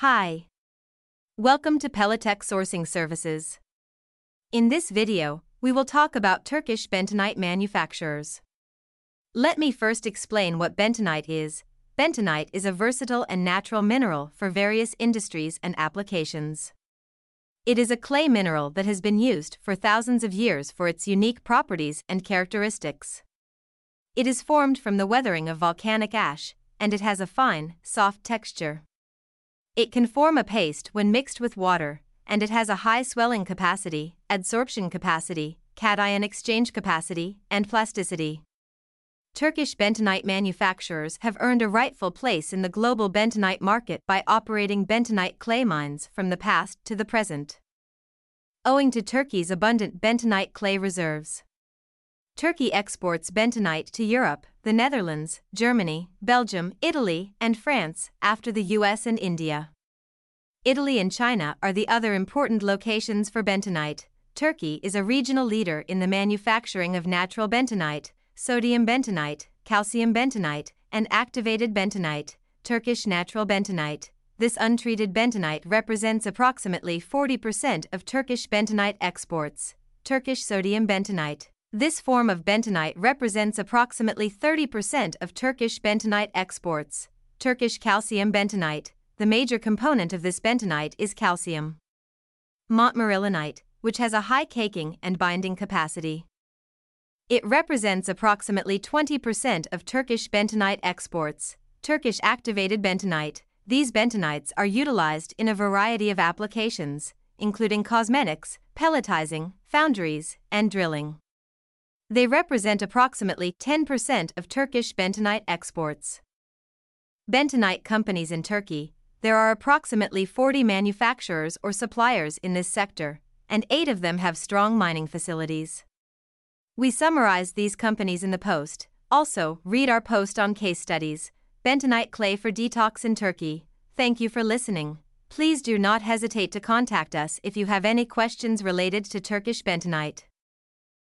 Hi. Welcome to Pelitech Sourcing Services. In this video, we will talk about Turkish bentonite manufacturers. Let me first explain what bentonite is. Bentonite is a versatile and natural mineral for various industries and applications. It is a clay mineral that has been used for thousands of years for its unique properties and characteristics. It is formed from the weathering of volcanic ash, and it has a fine, soft texture. It can form a paste when mixed with water, and it has a high swelling capacity, adsorption capacity, cation exchange capacity, and plasticity. Turkish bentonite manufacturers have earned a rightful place in the global bentonite market by operating bentonite clay mines from the past to the present. Owing to Turkey's abundant bentonite clay reserves, Turkey exports bentonite to Europe, the Netherlands, Germany, Belgium, Italy, and France, after the US and India. Italy and China are the other important locations for bentonite. Turkey is a regional leader in the manufacturing of natural bentonite, sodium bentonite, calcium bentonite, and activated bentonite, Turkish natural bentonite. This untreated bentonite represents approximately 40% of Turkish bentonite exports. Turkish sodium bentonite. This form of bentonite represents approximately 30% of Turkish bentonite exports. Turkish calcium bentonite. The major component of this bentonite is calcium. Montmorillonite, which has a high caking and binding capacity. It represents approximately 20% of Turkish bentonite exports. Turkish activated bentonite. These bentonites are utilized in a variety of applications, including cosmetics, pelletizing, foundries, and drilling. They represent approximately 10% of Turkish bentonite exports. Bentonite companies in Turkey. There are approximately 40 manufacturers or suppliers in this sector, and eight of them have strong mining facilities. We summarized these companies in the post. Also, read our post on case studies Bentonite clay for detox in Turkey. Thank you for listening. Please do not hesitate to contact us if you have any questions related to Turkish bentonite.